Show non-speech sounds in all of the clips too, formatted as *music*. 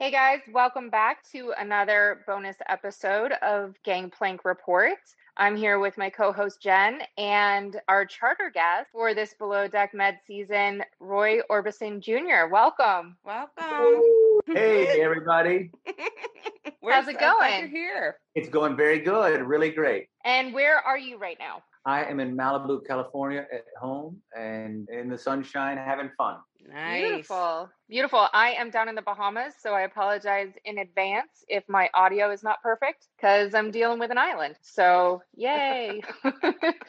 Hey guys, welcome back to another bonus episode of Gangplank Report. I'm here with my co host Jen and our charter guest for this Below Deck Med season, Roy Orbison Jr. Welcome. Welcome. Hey, everybody. *laughs* We're How's it going? You're here. It's going very good, really great. And where are you right now? I am in Malibu, California at home and in the sunshine having fun. Nice. Beautiful. Beautiful. I am down in the Bahamas, so I apologize in advance if my audio is not perfect because I'm dealing with an island. So, yay. *laughs*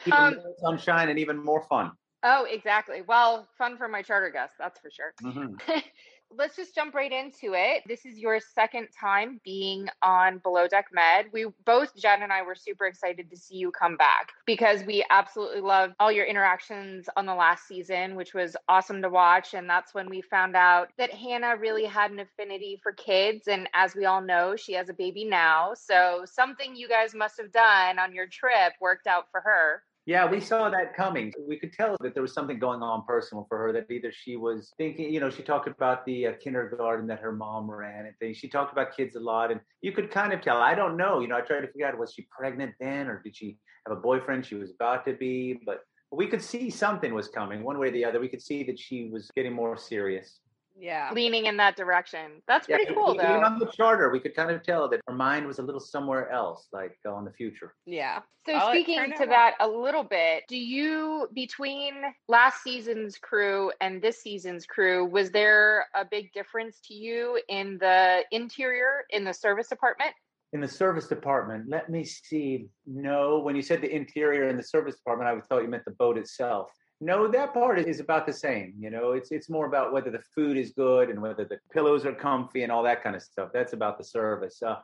Even um, more sunshine and even more fun. oh, exactly. Well, fun for my charter guests, that's for sure. Mhm. *laughs* let's just jump right into it. This is your second time being on Below Deck Med. We both, Jen and I, were super excited to see you come back because we absolutely loved all your interactions on the last season, which was awesome to watch. And that's when we found out that Hannah really had an affinity for kids. And as we all know, she has a baby now. So something you guys must have done on your trip worked out for her. Yeah, we saw that coming. We could tell that there was something going on personal for her. That either she was thinking, you know, she talked about the uh, kindergarten that her mom ran and things. She talked about kids a lot, and you could kind of tell. I don't know. You know, I tried to figure out was she pregnant then, or did she have a boyfriend she was about to be? But we could see something was coming, one way or the other. We could see that she was getting more serious. Yeah. Leaning in that direction. That's pretty cool, even though. on the charter, we could kind of tell that her mind was a little somewhere else, like uh, on the future. Yeah. So Well, it speaking to out that a little bit, do you between last season's crew and this season's crew, was there a big difference to you in the interior in the service department? In the service department, let me see. No, when you said the interior in the service department, I thought you meant the boat itself. No, that part is about the same. You know, it's it's more about whether the food is good and whether the pillows are comfy and all that kind of stuff. That's about the service. Uh,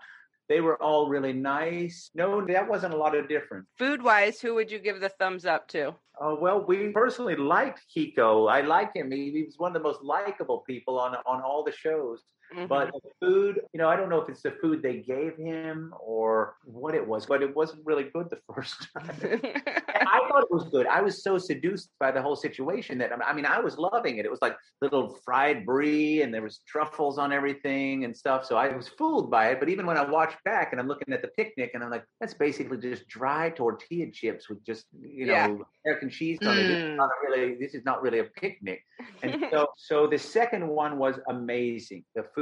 they were all really nice. No, that wasn't a lot of difference. Food wise, who would you give the thumbs up to? Uh, well, we personally liked Kiko. I like him. He, he was one of the most likable people on on all the shows. Mhm. But the food, you know, I don't know if it's the food they gave him or what it was, but it wasn't really good the *laughs* first time. I thought it was good. I was so seduced by the whole situation that I mean, I was loving it. It was like little fried brie, and there was truffles on everything and stuff. So I was fooled by it. But even when I watch back and I'm looking at the picnic, and I'm like, that's basically just dry tortilla chips with just you know Yeah. American cheese on it. This is Mm. not really. This is not really a picnic. And so, so the second one was amazing. The food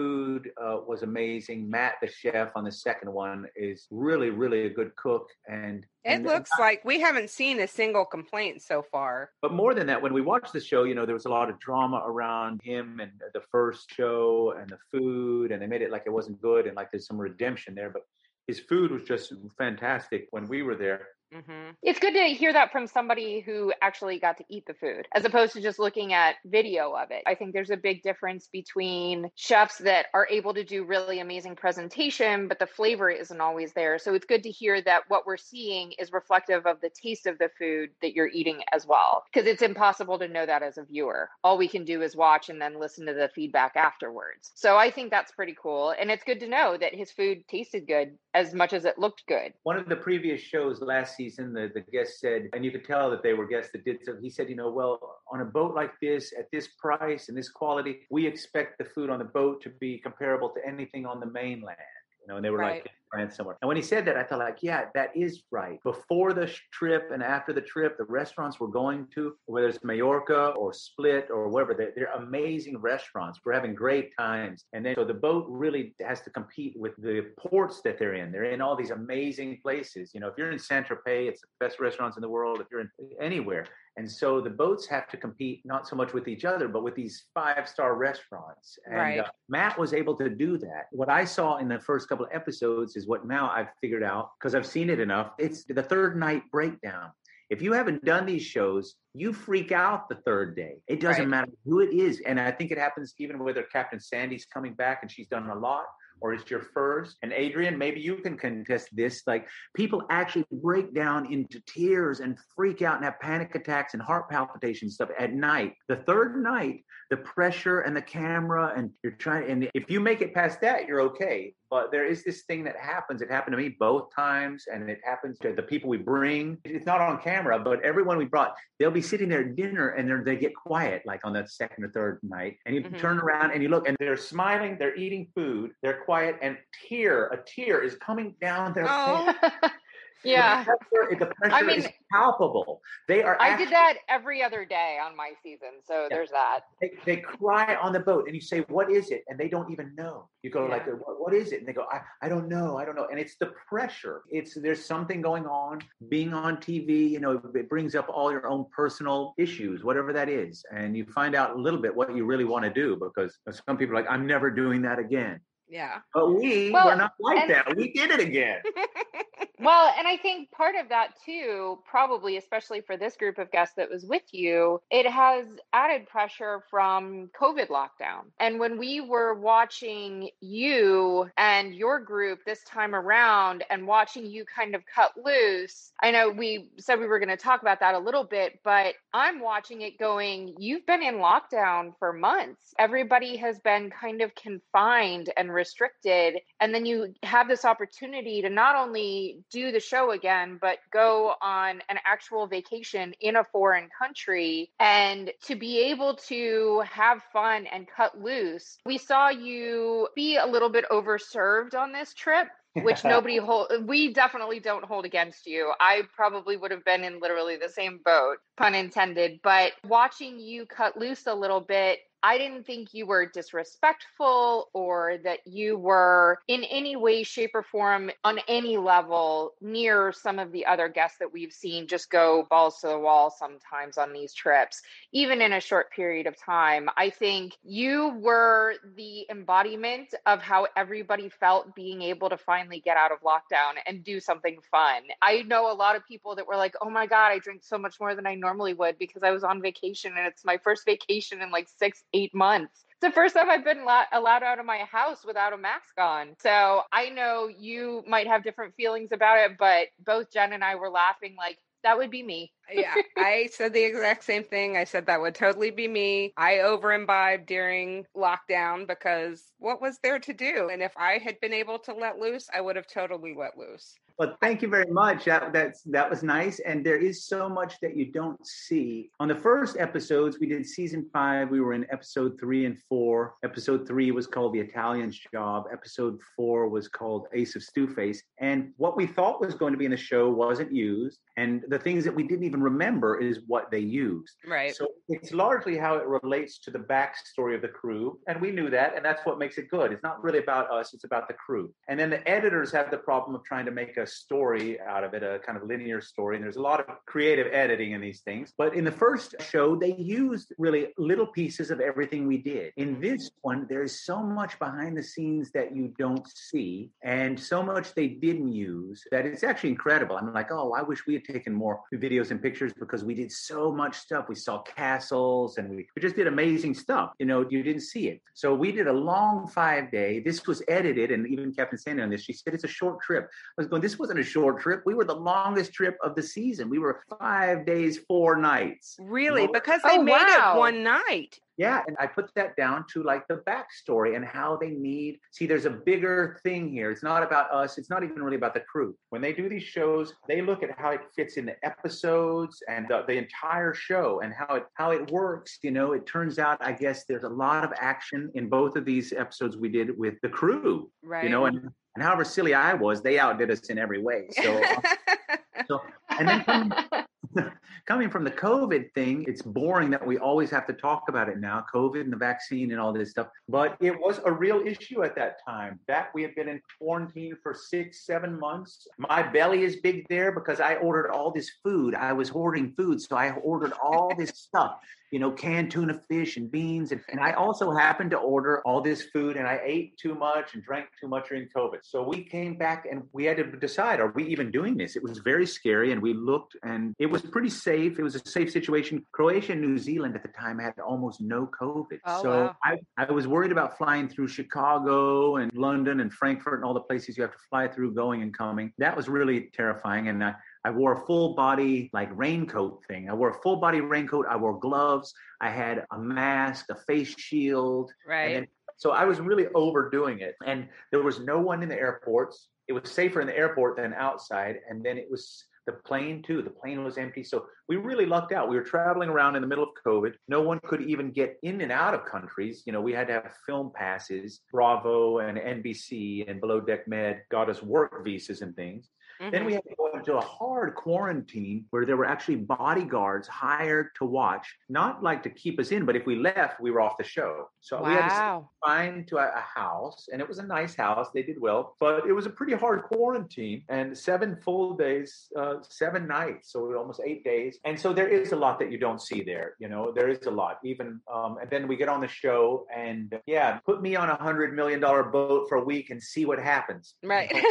uh, was amazing. Matt, the chef on the second one, is really, really a good cook. And it and- looks like we haven't seen a single complaint so far. but more than that, when we watched the show, you know, there was a lot of drama around him and the first show and the food, and they made it like it wasn't good and like there's some redemption there. But his food was just fantastic when we were there. Hmm It's good to hear that from somebody who actually got to eat the food as opposed to just looking at video of it. I think there's a big difference between chefs that are able to do really amazing presentation, but the flavor isn't always there. So it's good to hear that what we're seeing is reflective of the taste of the food that you're eating as well. Because it's impossible to know that as a viewer. All we can do is watch and then listen to the feedback afterwards. So I think that's pretty cool. And it's good to know that his food tasted good as much as it looked good. One of the previous shows last season, the, the guest said, and you could tell that they were guests that did so. He said, you know, well, on a boat like this, at this price and this quality, we expect the food on the boat to be comparable to anything on the mainland. You know, and they were Right. like in France somewhere. And when he said that, I thought like, yeah, that is right. Before the trip and after the trip, the restaurants we're going to, whether it's Mallorca or Split or wherever, they're, they're amazing restaurants. We're having great times. And then so the boat really has to compete with the ports that they're in. They're in all these amazing places. You know, if you're in Saint Tropez, it's the best restaurants in the world. If you're in anywhere, and so the boats have to compete not so much with each other, but with these five star restaurants. And Right. uh, Matt was able to do that. What I saw in the first couple of episodes is what now I've figured out because I've seen it enough. It's the third night breakdown. If you haven't done these shows, you freak out the third day. It doesn't Right. matter who it is. And I think it happens even whether Captain Sandy's coming back and she's done a lot or it's your first. And Adrian, maybe you can contest this. Like people actually break down into tears and freak out and have panic attacks and heart palpitations stuff at night. The third night, the pressure and the camera and you're trying and if you make it past that, you're okay. But there is this thing that happens. It happened to me both times, and it happens to the people we bring. It's not on camera, but everyone we brought, they'll be sitting there at dinner and they get quiet, like on the second or third night. And you Mhm. turn around and you look, and they're smiling, they're eating food, they're quiet, and tear, a tear is coming down their Oh. face. *laughs* yeah. The pressure, the pressure mean- is palpable. They are. I actually- did that every other day on my season. So there's that. They, they cry on the boat, and you say, "What is it?" And they don't even know. You go like, what, "What is it?" And they go, "I, I don't know, I don't know." And it's the pressure. It's there's something going on. Being on TV, you know, it brings up all your own personal issues, whatever that is, and you find out a little bit what you really want to do because some people are like, "I'm never doing that again." Yeah. But we Well, were not like and- that. We did it again. *laughs* Well, and I think part of that too, probably especially for this group of guests that was with you, it has added pressure from COVID lockdown. And when we were watching you and your group this time around and watching you kind of cut loose, I know we said we were going to talk about that a little bit, but I'm watching it going, you've been in lockdown for months. Everybody has been kind of confined and restricted. And then you have this opportunity to not only do the show again, but go on an actual vacation in a foreign country and to be able to have fun and cut loose. We saw you be a little bit overserved on this trip. *laughs* which nobody hold we definitely don't hold against you i probably would have been in literally the same boat pun intended but watching you cut loose a little bit I didn't think you were disrespectful or that you were in any way, shape, or form on any level near some of the other guests that we've seen just go balls to the wall sometimes on these trips, even in a short period of time. I think you were the embodiment of how everybody felt being able to finally get out of lockdown and do something fun. I know a lot of people that were like, oh my God, I drink so much more than I normally would because I was on vacation and it's my first vacation in like six eight months. It's the first time I've been allowed out of my house without a mask on. So I know you might have different feelings about it, but both Jen and I were laughing like, that would be me. Yeah, I said the exact same thing. I said that would totally be me. I over imbibed during lockdown because what was there to do? And if I had been able to let loose, I would have totally let loose. Well, thank you very much. That that's that was nice. And there is so much that you don't see. On the first episodes, we did season five. We were in episode three and four. Episode three was called The Italian's Job. Episode four was called Ace of Stewface. And what we thought was going to be in the show wasn't used. And the things that we didn't even remember is what they used. Right. So it's largely how it relates to the backstory of the crew. And we knew that, and that's what makes it good. It's not really about us, it's about the crew. And then the editors have the problem of trying to make a story out of it, a kind of linear story. And there's a lot of creative editing in these things. But in the first show, they used really little pieces of everything we did. In this one, there's so much behind the scenes that you don't see, and so much they didn't use that it's actually incredible. I'm like, oh, I wish we had taken more videos and pictures because we did so much stuff. We saw castles and we, we just did amazing stuff. You know, you didn't see it. So we did a long five day. This was edited, and even Captain Sandy on this, she said it's a short trip. I was going, this wasn't a short trip. We were the longest trip of the season. We were five days, four nights. Really? No. Because they Oh, made wow. it one night. Yeah, and I put that down to like the backstory and how they need. See, there's a bigger thing here. It's not about us. It's not even really about the crew. When they do these shows, they look at how it fits in the episodes and the, the entire show and how it how it works. You know, it turns out, I guess, there's a lot of action in both of these episodes we did with the crew. Right. You know, and and however silly I was, they outdid us in every way. So, uh, *laughs* so and then coming, *laughs* coming from the COVID thing, it's boring that we always have to talk about it now, COVID and the vaccine and all this stuff. But it was a real issue at that time. That we had been in quarantine for six, seven months. My belly is big there because I ordered all this food. I was hoarding food, so I ordered all this stuff. You know, canned tuna fish and beans. And, and I also happened to order all this food and I ate too much and drank too much during COVID. So we came back and we had to decide are we even doing this? It was very scary and we looked and it was pretty safe. It was a safe situation. Croatia and New Zealand at the time had almost no COVID. Oh, so wow. I, I was worried about flying through Chicago and London and Frankfurt and all the places you have to fly through going and coming. That was really terrifying. And I, I wore a full body like raincoat thing. I wore a full body raincoat. I wore gloves. I had a mask, a face shield. Right. then- so I was really overdoing it. And there was no one in the airports. It was safer in the airport than outside. And then it was the plane too. The plane was empty. So we really lucked out. We were traveling around in the middle of COVID. No one could even get in and out of countries. You know, we had to have film passes. Bravo and NBC and Below Deck Med got us work visas and things. Then Mhm. we had to go into a hard quarantine where there were actually bodyguards hired to watch, not like to keep us in, but if we left, we were off the show. So we had to find to a, a house, and it was a nice house. They did well, but it was a pretty hard quarantine and seven full days, uh, seven nights, so almost eight days. And so there is a lot that you don't see there. You know, there is a lot. Even um, and then we get on the show, and yeah, put me on a hundred million dollar boat for a week and see what happens. Right. *laughs*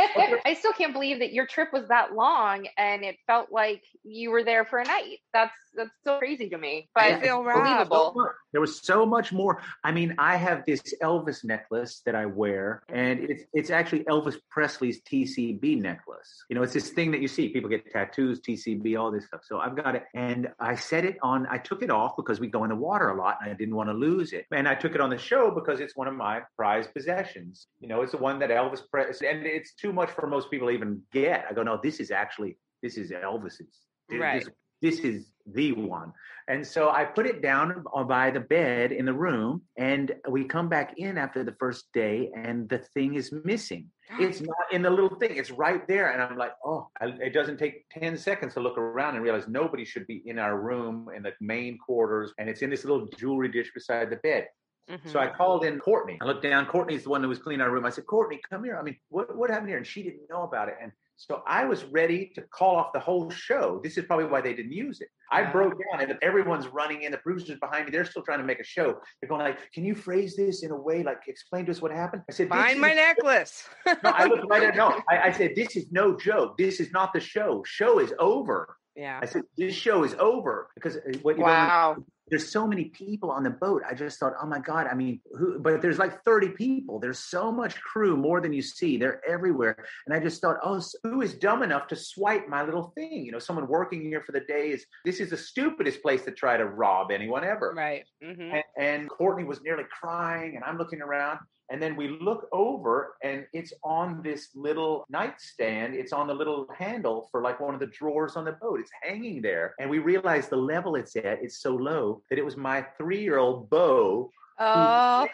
*laughs* I still can't believe that your trip was that long and it felt like you were there for a night. That's that's so crazy to me, but I feel robbed. believable. There was so much more. I mean, I have this Elvis necklace that I wear, and mm-hmm. it's it's actually Elvis Presley's TCB necklace. You know, it's this thing that you see. People get tattoos, TCB, all this stuff. So I've got it, and I set it on. I took it off because we go in the water a lot, and I didn't want to lose it. And I took it on the show because it's one of my prized possessions. You know, it's the one that Elvis Presley, and it's too much for most people to even get. I go, no, this is actually this is Elvis's. Right. This, this is the one. And so I put it down by the bed in the room, and we come back in after the first day, and the thing is missing. It's *gasps* not in the little thing; it's right there. And I'm like, oh, it doesn't take ten seconds to look around and realize nobody should be in our room in the main quarters, and it's in this little jewelry dish beside the bed. Mhm. So I called in Courtney. I looked down. Courtney's the one who was cleaning our room. I said, Courtney, come here. I mean, what, what happened here? And she didn't know about it. And so I was ready to call off the whole show. This is probably why they didn't use it. I broke down and everyone's running in. The producers behind me, they're still trying to make a show. They're going like, can you phrase this in a way, like explain to us what happened? I said, Find my necklace. no, I looked right at no. *laughs* I, I said, this is no joke. This is not the show. Show is over. yeah. I said, this show is over because uh, what Wow. There's so many people on the boat. I just thought, oh my God, I mean, who, but there's like 30 people. There's so much crew, more than you see. They're everywhere. And I just thought, oh, s- who is dumb enough to swipe my little thing? You know, someone working here for the day is, this is the stupidest place to try to rob anyone ever. Right. hmm And, and Courtney was nearly crying, and I'm looking around. And then we look over, and it's on this little nightstand. It's on the little handle for like one of the drawers on the boat. It's hanging there. And we realize the level it's at, it's so low that it was my three year old Bo. Oh.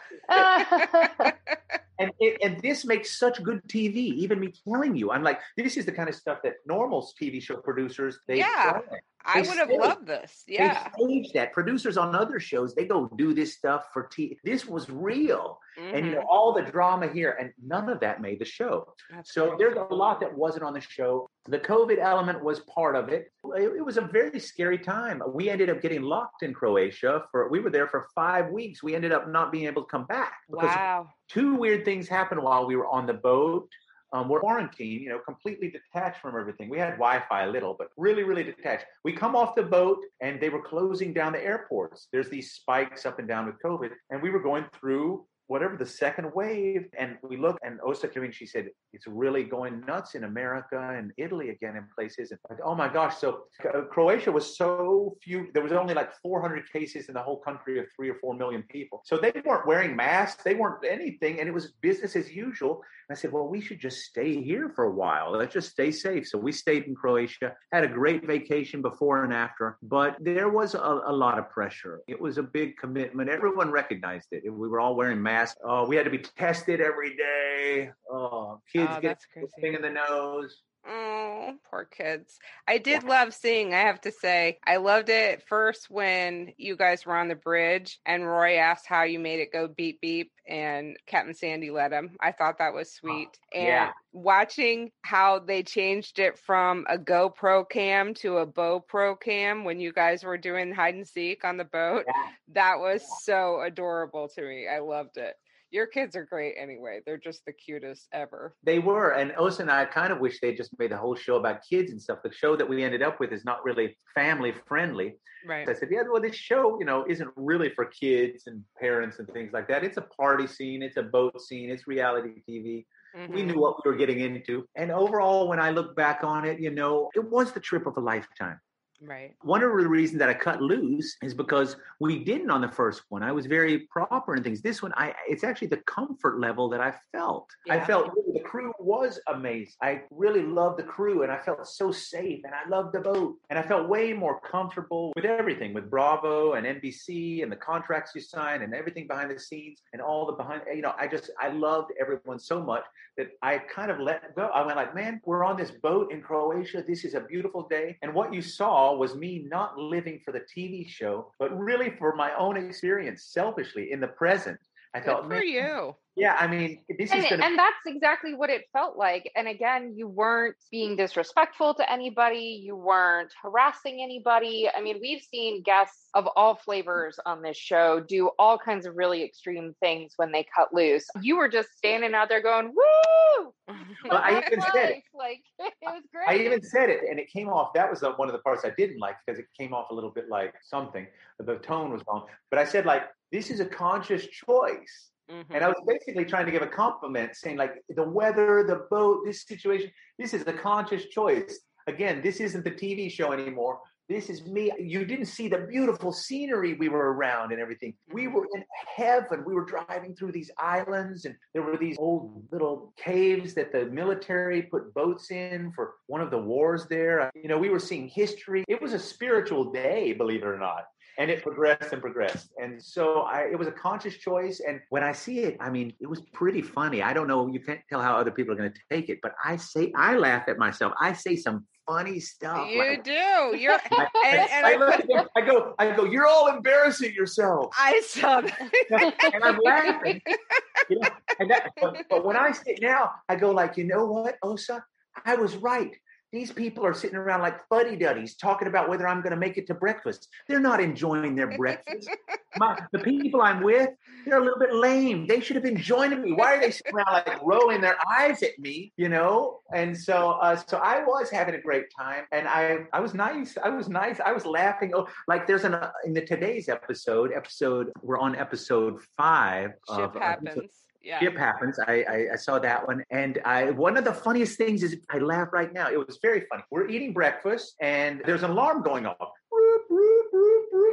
And, it, and this makes such good TV, even me telling you. I'm like, this is the kind of stuff that normal TV show producers, they Yeah. I would have loved this. Yeah. They stage that. Producers on other shows, they go do this stuff for TV. This was real. And you know, Mhm. all the drama here, and none of that made the show. That's So great. there's a lot that wasn't on the show. The COVID element was part of it. It, it was a very scary time. We ended up getting locked in Croatia for we were there for five weeks. We ended up not being able to come back because Wow. two weird things happened while we were on the boat. Um, we're quarantined, you know, completely detached from everything. We had Wi-Fi a little, but really, really detached. We come off the boat and they were closing down the airports. There's these spikes up and down with COVID, and we were going through whatever the second wave, and we looked, and Osa Karin, she said, it's really going nuts in America and Italy again in places. And like, oh my gosh! So uh, Croatia was so few. There was only like 400 cases in the whole country of three or four million people. So they weren't wearing masks. They weren't anything, and it was business as usual. And I said, well, we should just stay here for a while. Let's just stay safe. So we stayed in Croatia, had a great vacation before and after, but there was a, a lot of pressure. It was a big commitment. Everyone recognized it. We were all wearing masks. Oh, we had to be tested every day. Oh, kids Oh, get thing in the nose. Oh, poor kids. I did love seeing, I have to say, I loved it first when you guys were on the bridge and Roy asked how you made it go beep beep and Captain Sandy let him. I thought that was oh, sweet. and yeah. watching how they changed it from a GoPro cam to a Bow Pro cam when you guys were doing hide and seek on the boat, Yeah. that was so adorable to me. I loved it. Your kids are great anyway. They're just the cutest ever. They were, and Osa and I kind of wish they just made the whole show about kids and stuff. The show that we ended up with is not really family friendly. Right. I said, yeah, well, this show, you know, isn't really for kids and parents and things like that. It's a party scene, it's a boat scene, it's reality TV. We Mhm. knew what we were getting into. And overall, when I look back on it, you know, it was the trip of a lifetime. Right. One of the reasons that I cut loose is because we didn't on the first one. I was very proper and things. This one, I it's actually the comfort level that I felt. I felt really, the crew was amazing. I really loved the crew and I felt so safe and I loved the boat and I felt way more comfortable with everything with Bravo and NBC and the contracts you sign and everything behind the scenes and all the behind. You know, I just I loved everyone so much that I kind of let go. I went like, man, we're on this boat in Croatia. This is a beautiful day. And what you saw was me not living for the TV show, but really for my own experience, selfishly in the present. I Good thought, for man, you. yeah, I mean, this and, is going to. and that's exactly what it felt like. And again, you weren't being disrespectful to anybody, you weren't harassing anybody. I mean, we've seen guests of all flavors on this show do all kinds of really extreme things when they cut loose. You were just standing out there going, "Woo!" *laughs* *laughs* Well, I That's even said it. Like *laughs* it was great. I even said it, and it came off. That was uh, one of the parts I didn't like because it came off a little bit like something. The tone was wrong. But I said, like, this is a conscious choice. Mhm. And I was basically trying to give a compliment, saying, like, the weather, the boat, this situation, this is a conscious choice. Again, this isn't the TV show anymore. This is me. You didn't see the beautiful scenery we were around and everything. We Mhm. were in heaven. We were driving through these islands, and there were these old little caves that the military put boats in for one of the wars there. You know, we were seeing history. It was a spiritual day, believe it or not and it progressed and progressed. And so I, it was a conscious choice. And when i see it i mean it was pretty funny. I don't know you can't tell how other people are going to take it but i say i laugh at myself. I say some funny stuff You like, do. You're *laughs* I, and- and I, I them, I go i go you're all embarrassing yourself I saw that. *laughs* and i'm laughing. You know, and that, but, but when i sit now i go like you know what osa? I was right these people are sitting around like fuddy duddies talking about whether I'm going to make it to breakfast. They're not enjoying their breakfast. My, the people I'm with, they're a little bit lame. They should have been joining me. Why are they sitting around like rolling their eyes at me? You know. And so, uh, so I was having a great time, and I, I was nice. I was nice. I was laughing. Oh, like there's an uh, in the today's episode. Episode we're on episode five. Ship of, uh, happens. Yeah. Ship happens. I, I I saw that one, and I one of the funniest things is I laugh right now. It was very funny. We're eating breakfast, and there's an alarm going off.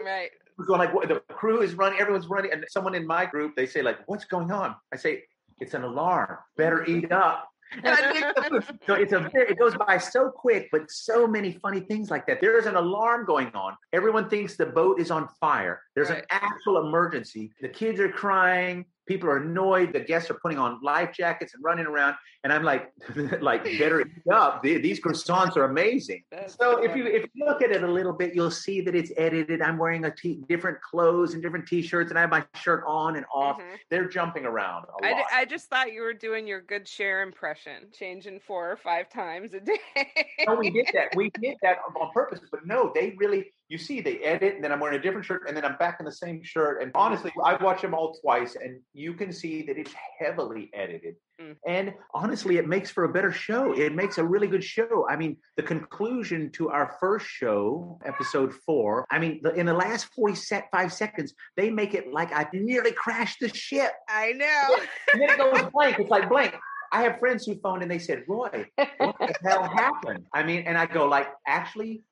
Right. We're going like the crew is running, everyone's running, and someone in my group they say like, "What's going on?" I say, "It's an alarm. Better eat up." And I make the food. *laughs* So it's a it goes by so quick, but so many funny things like that. There is an alarm going on. Everyone thinks the boat is on fire. There's Right. an actual emergency. The kids are crying. People are annoyed. The guests are putting on life jackets and running around. And I'm like, *laughs* like better eat up. These croissants are amazing. That's So if you if you look at it a little bit, you'll see that it's edited. I'm wearing a t- different clothes and different t-shirts, and I have my shirt on and off. Mhm. They're jumping around a I, lot. d- I just thought you were doing your good Cher impression, changing four or five times a *laughs* day. no, we did that. We did that on purpose. But no, they really. You see, they edit, and then I'm wearing a different shirt, and then I'm back in the same shirt. And honestly, I watch them all twice, and you can see that it's heavily edited. Mm. And honestly, it makes for a better show. It makes a really good show. I mean, the conclusion to our first show, episode four. I mean, the, in the last forty-five seconds, they make it like I nearly crashed the ship. I know. And then it goes blank. It's like blank. I have friends who phoned and they said, Roy, what the hell happened? I mean, and I go like, actually,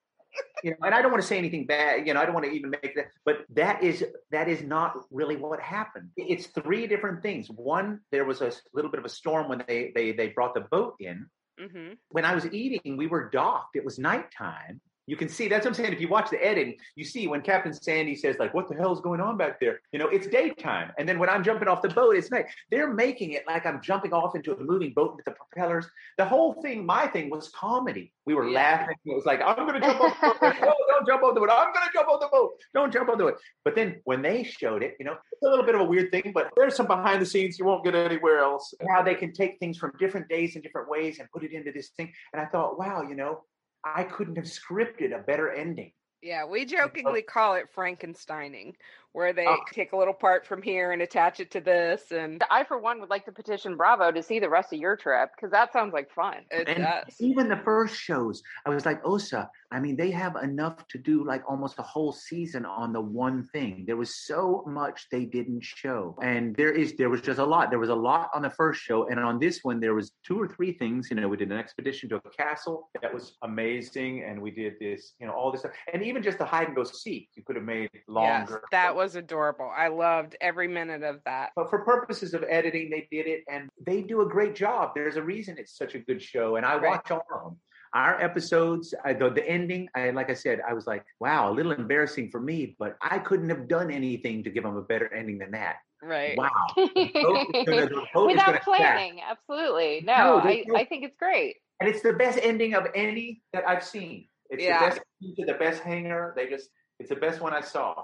you know, and I don't want to say anything bad, you know, I don't want to even make that, but that is that is not really what happened. It's three different things. One, there was a little bit of a storm when they they they brought the boat in. hmm When I was eating, we were docked. It was nighttime. You can see that's what I'm saying. If you watch the editing, you see when Captain Sandy says, like, what the hell is going on back there? You know, it's daytime. And then when I'm jumping off the boat, it's night. They're making it like I'm jumping off into a moving boat with the propellers. The whole thing, my thing was comedy. We were Yeah. laughing. It was like, I'm gonna jump off the boat. No, don't jump off the boat. I'm gonna jump off the boat. Don't jump off the boat. But then when they showed it, you know, it's a little bit of a weird thing, but there's some behind the scenes you won't get anywhere else. How they can take things from different days and different ways and put it into this thing. And I thought, wow, you know, I couldn't have scripted a better ending. Yeah, we jokingly call it Frankensteining, where they Oh. take a little part from here and attach it to this, and I, for one, would like to petition Bravo to see the rest of your trip because that sounds like fun. it and does. even the first shows, I was like, Osa, I mean, they have enough to do like almost a whole season on the one thing. There was so much they didn't show. And there is there was just a lot. There was a lot on the first show. And on this one, there was two or three things. You know, we did an expedition to a castle. That was amazing. And we did this, you know, all this stuff. And even just the hide and go seek, you could have made longer. Yes, longer. that was adorable. I loved every minute of that. But for purposes of editing, they did it, and they do a great job. There's a reason it's such a good show, and I Right. watch all of them. Our episodes, I, the, the ending, I like I said, I was like, wow, a little embarrassing for me, but I couldn't have done anything to give them a better ending than that. Right. Wow, The boat is gonna- the boat is Without gonna crash. planning, absolutely. No, No, I, there's no- I think it's great. and it's the best ending of any that I've seen. It's Yeah. the best, to the best hanger. They just, it's the best one I saw.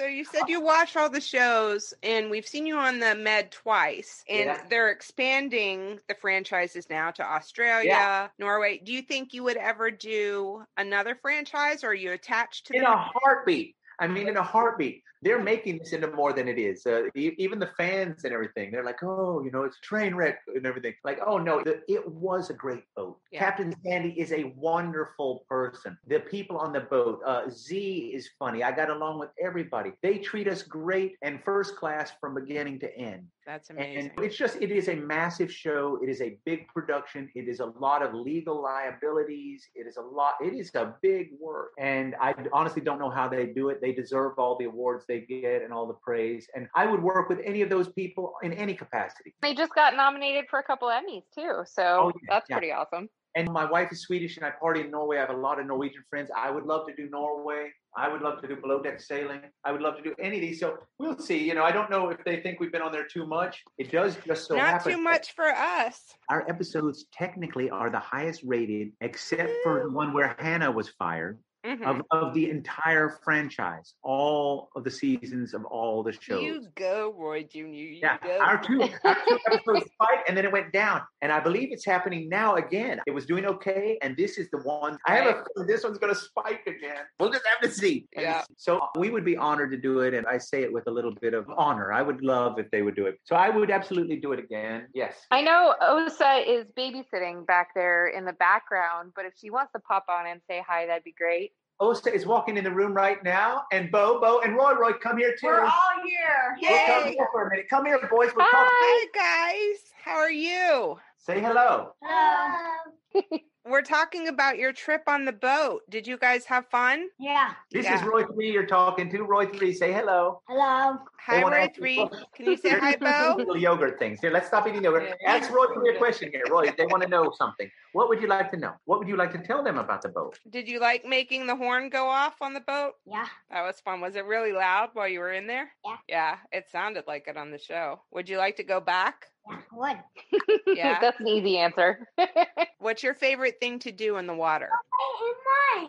So you said you watch all the shows, and we've seen you on the Med twice, and Yeah. they're expanding the franchises now to Australia, Norway. Do you think you would ever do another franchise, or are you attached to in them? a heartbeat. I mean, in a heartbeat. They're making this into more than it is. Uh, e- even the fans and everything, they're like, oh, you know, it's a train wreck and everything. Like, oh no, the, it was a great boat. Yeah. Captain Sandy is a wonderful person. The people on the boat, uh, Zee is funny. I got along with everybody. They treat us great and first class from beginning to end. That's amazing. And it's just, it is a massive show. It is a big production. It is a lot of legal liabilities. It is a lot, it is a big work. And I honestly don't know how they do it. They deserve all the awards they get and all the praise. And I would work with any of those people in any capacity. They just got nominated for a couple Emmys too, so Oh, yeah, that's yeah. pretty awesome. And my wife is Swedish and I party in Norway. I have a lot of Norwegian friends. I would love to do Norway. I would love to do below deck sailing. I would love to do any of these. So we'll see. You know, I don't know if they think we've been on there too much. It does just so Not happen too much for us. our episodes technically are the highest rated, except for the one where Hannah was fired Mhm. of, of the entire franchise, all of the seasons of all the shows. You go, Roy Jr. You yeah, go. our two, our two *laughs* episodes spiked and then it went down. And I believe it's happening now again. It was doing okay, and this is the one. I have a feeling this one's going to spike again. We'll just have to see. And Yeah. So we would be honored to do it, and I say it with a little bit of honor. I would love if they would do it. So I would absolutely do it again. Yes. I know Osa is babysitting back there in the background, but if she wants to pop on and say hi, that'd be great. Osta is walking in the room right now, and Bo, Bo, and Roy, Roy, come here too. We're all here. We'll come here for a minute. Come here, boys. We're talking. Hi, guys. How are you? Say hello. hello. *laughs* We're talking about your trip on the boat. Did you guys have fun? Yeah. This Yeah. is Roy three. You're talking to Roy three. Say hello. Hello. Hi, Roy ask you Three. Can you say hi, Bo? *laughs* Little yogurt things. Here, let's stop eating yogurt. Yeah. Ask Roy three a question here. Roy, they want to know something. What would you like to know? What would you like to tell them about the boat? Did you like making the horn go off on the boat? Yeah. That was fun. Was it really loud while you were in there? Yeah. Yeah, it sounded like it on the show. Would you like to go back? Yeah. What? *laughs* Yeah. that's an easy answer. *laughs* What's your favorite thing to do in the water?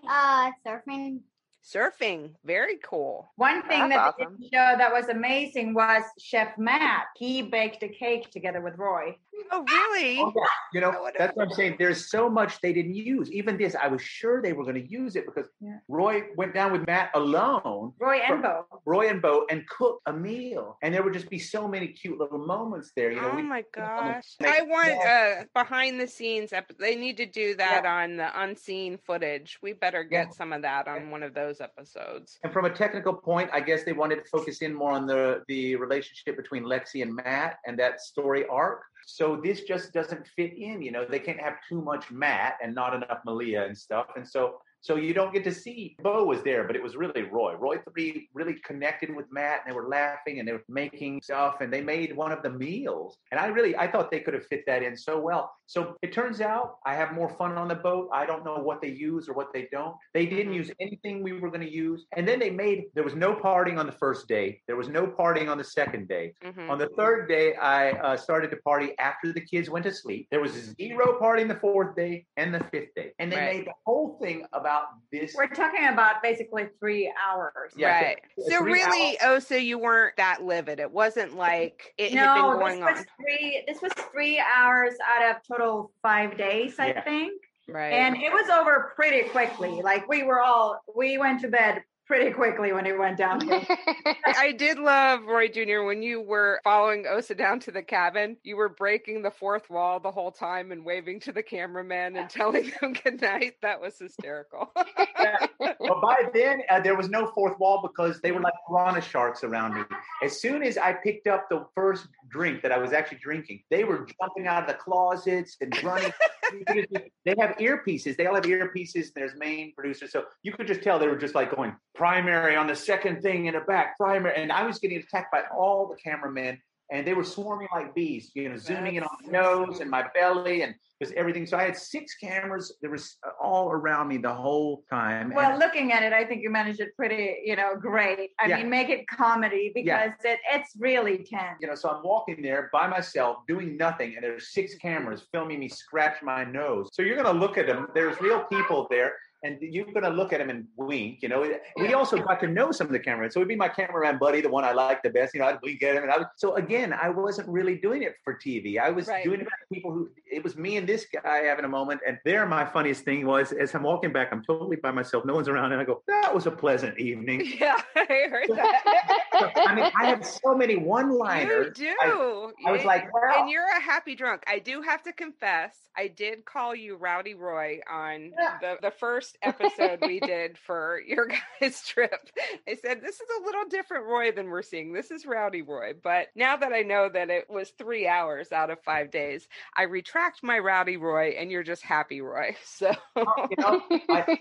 Uh, surfing. Surfing. Very cool. One thing That's that awesome. didn't show that was amazing was Chef Matt. He baked a cake together with Roy. Oh, really? Oh, yeah. You know, that's what I'm saying. There's so much they didn't use. Even this, I was sure they were going to use it because Yeah. Roy went down with Matt alone Roy and Bo. Roy and Bo and cooked a meal. And there would just be so many cute little moments there. You know, oh we- my gosh. make- I want uh behind the scenes ep- they need to do that on the unseen footage. We better get Yeah. some of that on one of those episodes. And from a technical point, I guess they wanted to focus in more on the the relationship between Lexi and Matt and that story arc. So this just doesn't fit in. You know, they can't have too much Matt and not enough Malia and stuff. And so So you don't get to see. Bo was there, but it was really Roy. Roy three really connected with Matt, and they were laughing and they were making stuff, and they made one of the meals. And I really, I thought they could have fit that in so well. So it turns out I have more fun on the boat. I don't know what they use or what they don't. They didn't use anything we were going to use, and then they made. There was no partying on the first day. There was no partying on the second day. Mhm. On the third day, I uh, started to party after the kids went to sleep. There was zero partying the fourth day and the fifth day, and they Right. made the whole thing about this. We're talking about basically three hours. Yeah, right. it's So three really, oh, so you weren't that livid. It wasn't like it had no, been this was on. three. This was three hours out of total five days, I Yeah. think, Right. and it was over pretty quickly. Like we were all, we went to bed pretty quickly when it went down. *laughs* I did love Roy Jr. when you were following Osa down to the cabin. You were breaking the fourth wall the whole time and waving to the cameramen and telling *laughs* them good night. That was hysterical. *laughs* but by then, uh, there was no fourth wall because they were like piranha sharks around me. As soon as I picked up the first drink that I was actually drinking, they were jumping out of the closets and running. *laughs* they have earpieces. They all have earpieces. There's main producers, so you could just tell they were just like going primary on the second thing in the back, primary. And I was getting attacked by all the cameramen, and they were swarming like bees. You know, zooming in on my nose and my belly and just everything. So I had six cameras. There was uh, all around me the whole time. well, and- looking at it, I think you managed it pretty, you know, great. I Yeah. mean, make it comedy Yeah. because it, it's really tense. you know, so I'm walking there by myself doing nothing, and there's six cameras filming me scratch my nose. So you're gonna look at them. There's real people there, and you're gonna look at them and wink. You know, we also got to know some of the cameramen. So it'd be my cameraman buddy, the one I like the best. You know, I'd wink at him, and I would. So again, I wasn't really doing it for TV. I was Right. doing it people who. It was me and this guy having a moment, and there, my funniest thing was as I'm walking back, I'm totally by myself. No one's around, and I go, "That was a pleasant evening." *laughs* yeah, I heard that. I mean, I have so many one-liners. You do. I- I was Yeah, like, well- and you're a happy drunk. I do have to confess, I did call you Rowdy Roy on the, the first episode we did for your *laughs* guys' trip. I said, This is a little different Roy than we're seeing. This is Rowdy Roy. But now that I know that it was three hours out of five days, I retract my Rowdy Roy and you're just happy Roy. *laughs* So, you know, I,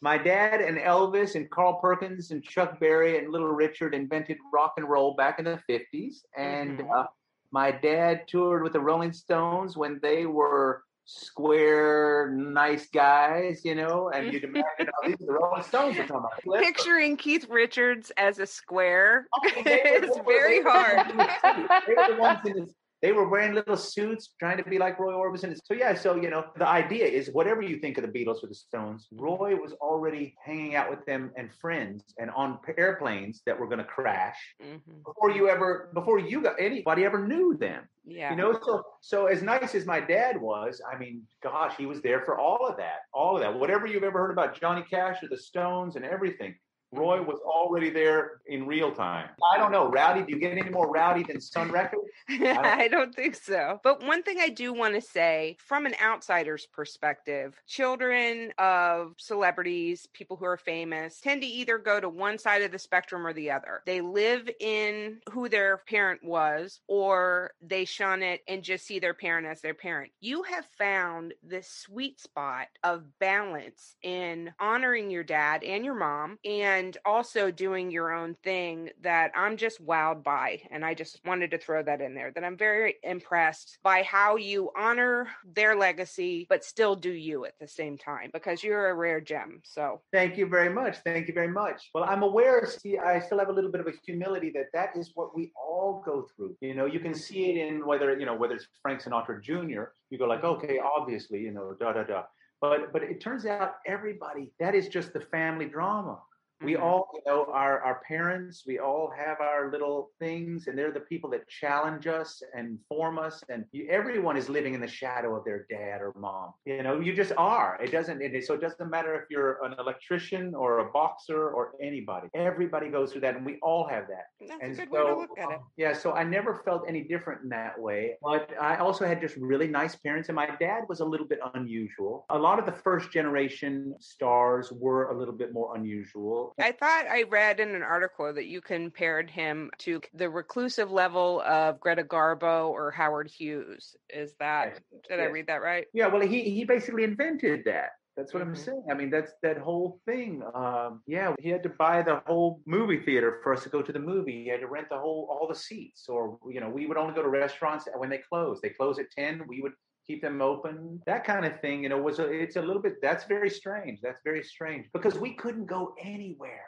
my dad and Elvis and Carl Perkins and Chuck Berry and Little Richard invented rock and roll back in the 50s. And Mhm. uh, my dad toured with the Rolling Stones when they were square, nice guys, you know, and you'd *laughs* imagine oh, these are the Rolling Stones we're talking about. picturing Keith Richards as a square *laughs* were- is very hard. the ones in the suits. They were the ones in the- they were wearing little suits, trying to be like Roy Orbison. So yeah, so you know, the idea is whatever you think of the Beatles or the Stones, Roy was already hanging out with them and friends and on airplanes that were going to crash Mhm. before you ever, before you got anybody ever knew them. Yeah. You know, so so as nice as my dad was, I mean, gosh, he was there for all of that, all of that. Whatever you've ever heard about Johnny Cash or the Stones and everything, Roy mm-hmm. was already there in real time. I don't know, rowdy. Do you get any more rowdy than Sun *laughs* Records? *laughs* I don't think so. But one thing I do want to say from an outsider's perspective, children of celebrities, people who are famous, tend to either go to one side of the spectrum or the other. They live in who their parent was, or they shun it and just see their parent as their parent. You have found this sweet spot of balance in honoring your dad and your mom and also doing your own thing that I'm just wowed by. And I just wanted to throw that in there that I'm very impressed by how you honor their legacy, but still do you at the same time because you're a rare gem. So, Thank you very much. Thank you very much. Well, I'm aware, see, I still have a little bit of a humility that that is what we all go through. You know, you can see it in whether, you know, whether it's Frank Sinatra Jr., you go like, okay, obviously, you know, da, da, da. But, but it turns out everybody, that is just the family drama. We Mhm. all, you know, our, our parents, we all have our little things, and they're the people that challenge us and form us. And you, everyone is living in the shadow of their dad or mom. You know, you just are. It doesn't, it, so it doesn't matter if you're an electrician or a boxer or anybody. Everybody goes through that, and we all have that. that's And a good so, way to look at it. yeah, so I never felt any different in that way. But I also had just really nice parents, and my dad was a little bit unusual. A lot of the first generation stars were a little bit more unusual. I thought I read in an article that you compared him to the reclusive level of Greta Garbo or Howard Hughes. Is that, Yes, did I read that right? Yeah, well, he he basically invented that. That's what I'm Mhm. saying. I mean, that's that whole thing. Um, yeah, he had to buy the whole movie theater for us to go to the movie. He had to rent the whole all the seats, or you know, we would only go to restaurants when they close. They close at ten. We would keep them open. That kind of thing. You know, was a, it's a little bit. That's very strange. That's very strange because we couldn't go anywhere.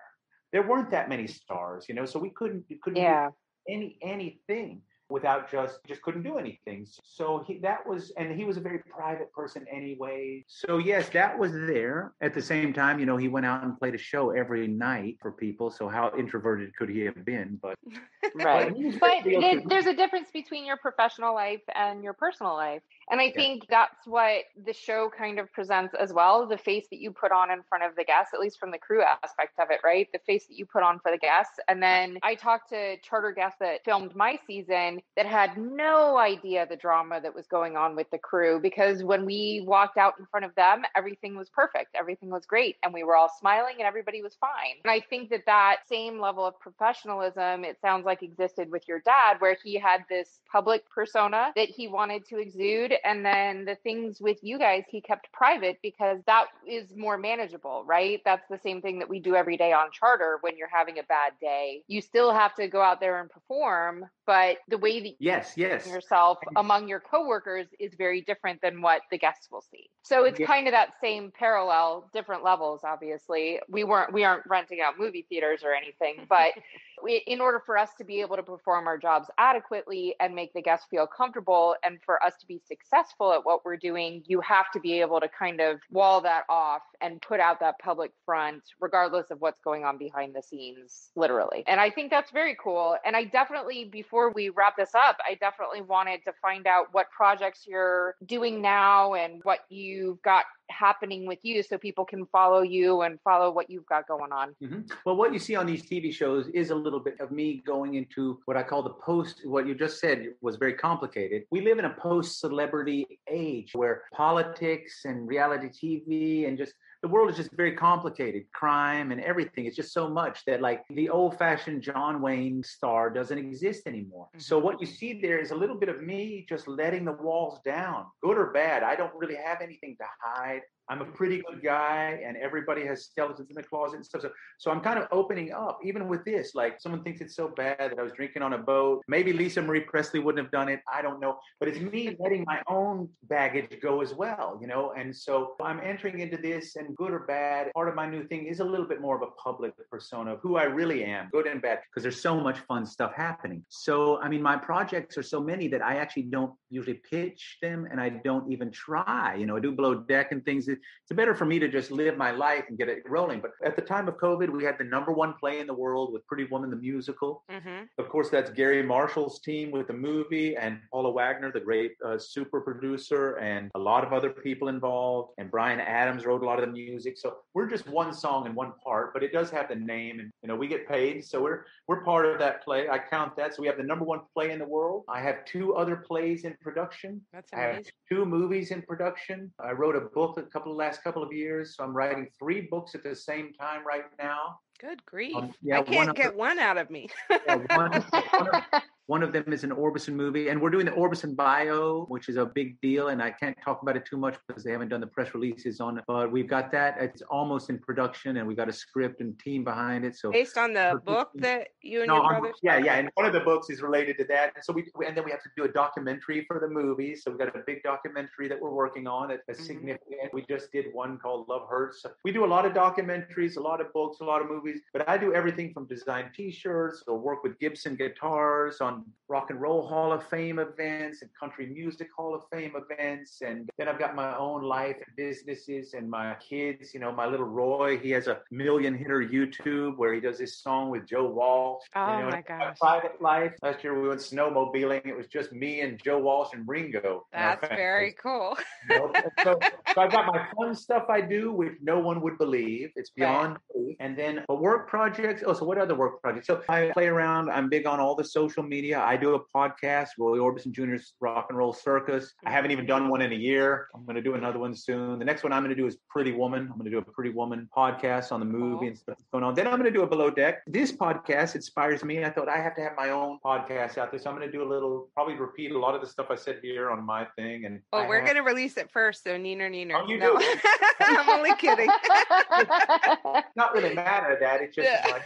There weren't that many stars, you know, so we couldn't we couldn't do Yeah. any anything without just just couldn't do anything so he that was and he was a very private person anyway so yes that was there at the same time you know he went out and played a show every night for people so how introverted could he have been but *laughs* Right. he was But very there's a difference between your professional life and your personal life. And I think that's what the show kind of presents as well the face that you put on in front of the guests, at least from the crew aspect of it, right? The face that you put on for the guests. And then I talked to charter guests that filmed my season that had no idea the drama that was going on with the crew because when we walked out in front of them, everything was perfect, everything was great, and we were all smiling and everybody was fine. And I think that that same level of professionalism, it sounds like existed with your dad, where he had this public persona that he wanted to exude. And then the things with you guys, he kept private because that is more manageable, right? That's the same thing that we do every day on charter when you're having a bad day. You still have to go out there and perform, but the way that yes yes yourself among your coworkers is very different than what the guests will see. So it's Yeah. kind of that same parallel, different levels. Obviously, we weren't we aren't renting out movie theaters or anything, but *laughs* in order for us to be able to perform our jobs adequately and make the guests feel comfortable, and for us to be successful at what we're doing, you have to be able to kind of wall that off and put out that public front, regardless of what's going on behind the scenes, literally. And I think that's very cool. And I definitely, before we wrap this up, I definitely wanted to find out what projects you're doing now and what you've got happening with you so people can follow you and follow what you've got going on. Mhm. Well, what you see on these TV shows is a little bit of me going into what I call the post. What you just said was very complicated. We live in a post celebrity age where politics and reality TV and just the world is just very complicated. Crime and everything. It's just so much that like the old fashioned John Wayne star doesn't exist anymore. So mm-hmm. what you see there is a little bit of me just letting the walls down, good or bad. I don't really have anything to hide. I'm a mm. pretty good guy, and everybody has skeletons in the closet and stuff. So, so I'm kind of opening up, even with this. Like, someone thinks it's so bad that I was drinking on a boat. Maybe Lisa Marie Presley wouldn't have done it. I don't know. But it's me letting my own baggage go as well, you know? And so I'm entering into this, and good or bad, part of my new thing is a little bit more of a public persona of who I really am, good and bad, because there's so much fun stuff happening. So, I mean, my projects are so many that I actually don't usually pitch them, and I don't even try. You know, I do Below Deck and things it's better for me to just live my life and get it rolling. But at the time of COVID, we had the number one play in the world with Pretty Woman the musical. Mm-hmm. Of course, that's Garry Marshall's team with the movie, and Paula Wagner, the great uh, super producer, and a lot of other people involved. And Bryan Adams wrote a lot of the music. So we're just one song and one part, but it does have the name, and you know we get paid, so we're we're part of that play. I count that. So we have the number one play in the world. I have two other plays in production. That's I have amazing. two movies in production. I wrote a book a couple of last couple of years, so I'm writing three books at the same time right now. Good grief. Um, yeah, I can't of get the- one out of me. Yeah, one, *laughs* one of, one of them is an Orbison movie, and we're doing the Orbison bio, which is a big deal. And I can't talk about it too much because they haven't done the press releases on it. But we've got that; it's almost in production, and we got a script and team behind it. So Based on the book that you and no, your I'm- yeah, yeah, and one of the books is related to that. And so we, and then we have to do a documentary for the movie. So we've got a big documentary that we're working on. That's Mhm. significant. We just did one called Love Hurts. We do a lot of documentaries, a lot of books, a lot of movies. But I do everything from design T-shirts or work with Gibson guitars on rock and roll Hall of Fame events and country music Hall of Fame events. And then I've got my own life and businesses and my kids. You know, my little Roy, he has a million hitter YouTube where he does this song with Joe Walsh. Oh, you know, my gosh. Private life. Last year we went snowmobiling. It was just me and Joe Walsh and Ringo. That's very cool. *laughs* You know, so, so I've got my fun stuff I do, which no one would believe. It's beyond belief. And then But work projects. Oh, so what other work projects? So I play around. I'm big on all the social media. I do a podcast, Roy Orbison Jr.'s Rock and Roll Circus. I haven't even done one in a year. I'm going to do another one soon. The next one I'm going to do is Pretty Woman. I'm going to do a Pretty Woman podcast on the movie Cool. and stuff that's going on. Then I'm going to do a Below Deck. This podcast inspires me. I thought I have to have my own podcast out there, so I'm going to do a little, probably repeat a lot of the stuff I said here on my thing. And Well, I Oh, we're have- gonna release it first, so neener neener. Oh, you do? *laughs* I'm only kidding. *laughs* not really matter that it's just Yeah.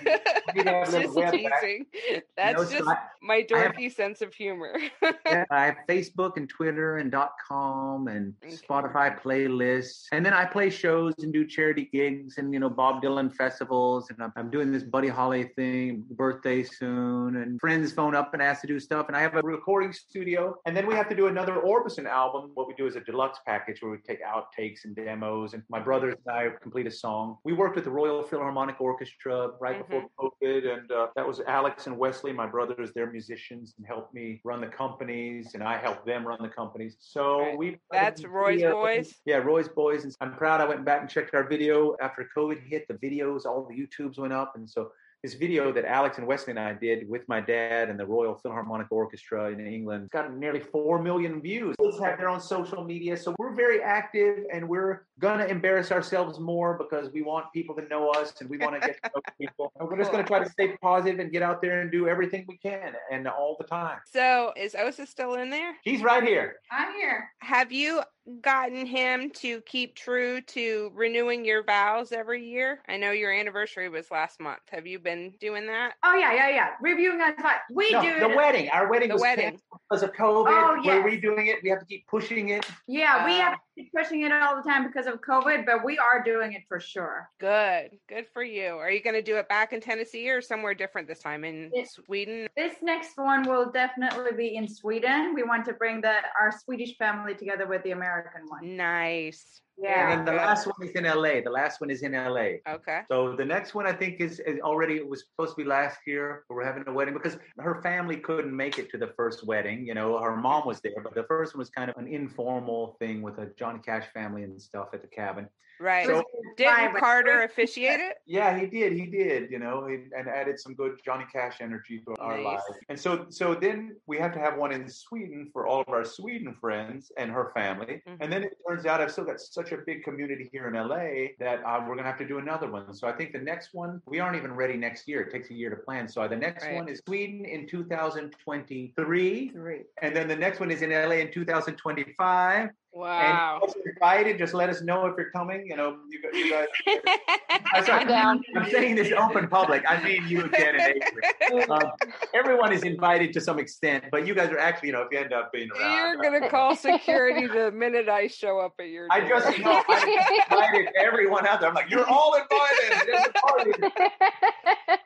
you know, I need to have a little Just back. teasing. You That's know, so just I- my I have- dorky sense of humor. yeah, *laughs* I have Facebook and Twitter and .com and Okay. Spotify playlists, and then I play shows and do charity gigs and you know Bob Dylan festivals, and I'm, I'm doing this Buddy Holly thing, birthday soon, and friends phone up and ask to do stuff, and I have a recording studio, and then we have to do another Orbison album. What we do is a deluxe package where we take outtakes and demos, and my brothers and I complete a song. We worked with the Royal Philharmonic Orchestra right before COVID, and uh, that was Alex and Wesley, my brothers. They're musicians and helped me run the companies, and I helped them run the companies. So Right. we That's Roy's yeah, Boys? Yeah, Roy's Boys, and I'm proud. I went back and checked our video after COVID hit. The videos, all the YouTubes went up, and so this video that Alex and Wesley and I did with my dad and the Royal Philharmonic Orchestra in England got nearly 4 million views. Kids have their own social media. So we're very active and we're going to embarrass ourselves more because we want people to know us and we want to get to know *laughs* people. And we're just going to try to stay positive and get out there and do everything we can and all the time. so, is Osa still in there? He's right here. I'm here. Have you gotten him to keep true to renewing your vows every year? I know your anniversary was last month. Have you been doing that? Oh yeah, yeah, yeah. Reviewing on time. We No, do the wedding. Our wedding The was wedding. because of COVID. Oh, We're redoing it. We have to keep pushing it. Yeah, we Uh, have to keep pushing it all the time because of COVID, but we are doing it for sure. Good. Good for you. Are you going to do it back in Tennessee or somewhere different this time in It- Sweden? This next one will definitely be in Sweden. We want to bring the our Swedish family together with the American one. Nice. Yeah. And then the last one is in LA. The last one is in LA. Okay. So the next one I think is, is already it was supposed to be last year. but We're having a wedding because her family couldn't make it to the first wedding. You know, her mom was there, but the first one was kind of an informal thing with a Johnny Cash family and stuff at the cabin. Right. So- Didn't Carter officiate it? Yeah, he did. He did. You know, he, and added some good Johnny Cash energy to our Nice. lives. And so, so then we have to have one in Sweden for all of our Sweden friends and her family. Mhm. And then it turns out I've still got such a big community here in LA that uh, we're gonna have to do another one. So I think the next one we aren't even ready next year. It takes a year to plan. So the next Right. one is Sweden in 2023, Three. and then the next one is in LA in 2025. Wow. And if you're invited, just let us know if you're coming. You know, you, you guys. *laughs* I'm, sorry, I'm. I'm saying this open public. I mean you and Jen and Avery. Um, everyone is invited to some extent, but you guys are actually, you know, if you end up being You're around. going to call *laughs* security the minute I show up at your I door. just know I *laughs* invited everyone out there. I'm like, you're all invited.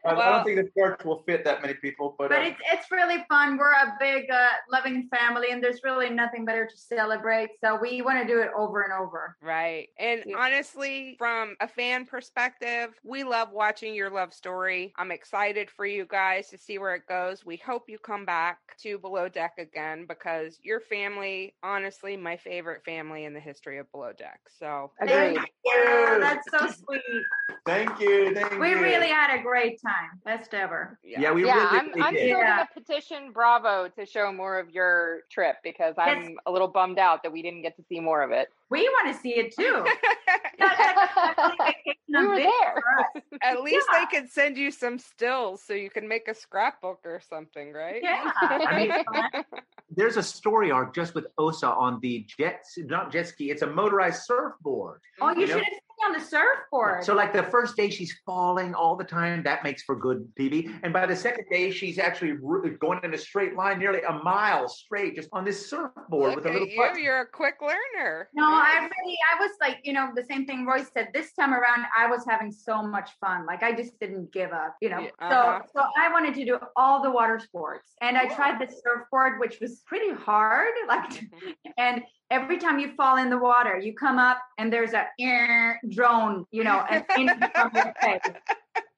There's a. Uh, I don't think the church will fit that many people, but, But uh, it's it's really fun. We're a big uh, loving family, and there's really nothing better to celebrate. So we want to do it over and over. Right. And Yeah. honestly, from a fan perspective, we love watching your love story. I'm excited for you guys to see where it goes. We hope you come back to Below Deck again because your family, honestly, my favorite family in the history of Below Deck. So Agreed. Thank you. That's so *laughs* sweet. thank you. Thank We you. really had a great time. Best ever. yeah, we yeah, really, I'm, really I'm did. still Yeah. gonna petition Bravo to show more of your trip because I'm a little bummed out that we didn't get to see more of it. We want to see it too. *laughs* That's like a family vacation *laughs* we were there. *laughs* At least Yeah. they could send you some stills so you can make a scrapbook or something, right? Yeah. I mean, There's a story arc just with Osa on the jet, not jet ski. It's a motorized surfboard. oh, you You should know? have seen on the surfboard. So, like the first day, she's falling all the time. That makes for good TV. And by the second day, she's actually ru- going in a straight line, nearly a mile straight, just on this surfboard Look with a little. you. putt. You're a quick learner. No, I really, I was like, you know, the same thing Roy said. This time around, I was having so much fun. Like, I just didn't give up, you know. Yeah, uh-huh. So, so I wanted to do all the water sports, and I tried the surfboard, which was pretty hard. Like, Mhm. and every time you fall in the water, you come up, and there's a "er" *laughs* drone, you know, an inch from your face.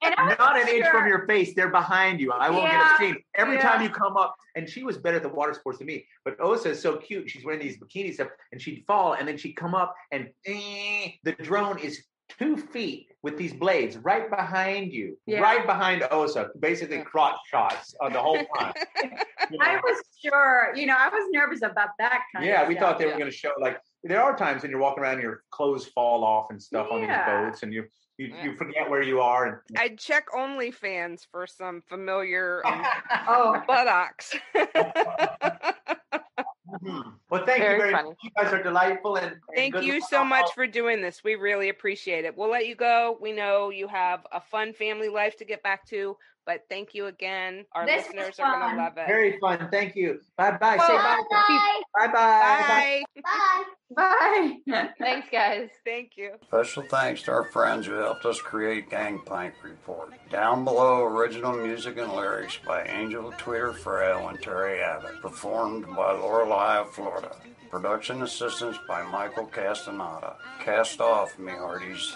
And I was Not an inch from your face. They're behind you. I won't get a scene. Every yeah. time you come up, and she was better at the water sports than me. But Osa is so cute. She's wearing these bikini stuff, and she'd fall, and then she'd come up, and eh, the drone is two feet with these blades right behind you, Yeah. right behind Osa, basically crotch shots on the whole time. *laughs* You know? I was sure, you know, I was nervous about that kind yeah, of we stuff. thought they were going to show like there are times when you're walking around and your clothes fall off and stuff on these boats and you you, Yeah. you forget where you are and I'd check OnlyFans for some familiar um, *laughs* Oh, buttocks. *laughs* Hmm. *laughs* well thank Very you very funny. much you guys are delightful and, and Thank you so on much for doing this. We really appreciate it. We'll let you go. We know you have a fun family life to get back to, but thank you again. Our This listeners are going to love it. very fun thank you bye bye say bye Bye. bye bye Bye. Bye. *laughs* bye. Thanks, guys. Thank you. Special thanks to our friends who helped us create Gangplank Report. Down below, original music and lyrics by Angel Tweeter Frail and Terry Abbott, performed by Lorelei of Florida. Production assistance by Michael Castaneda. Cast off, me hearties.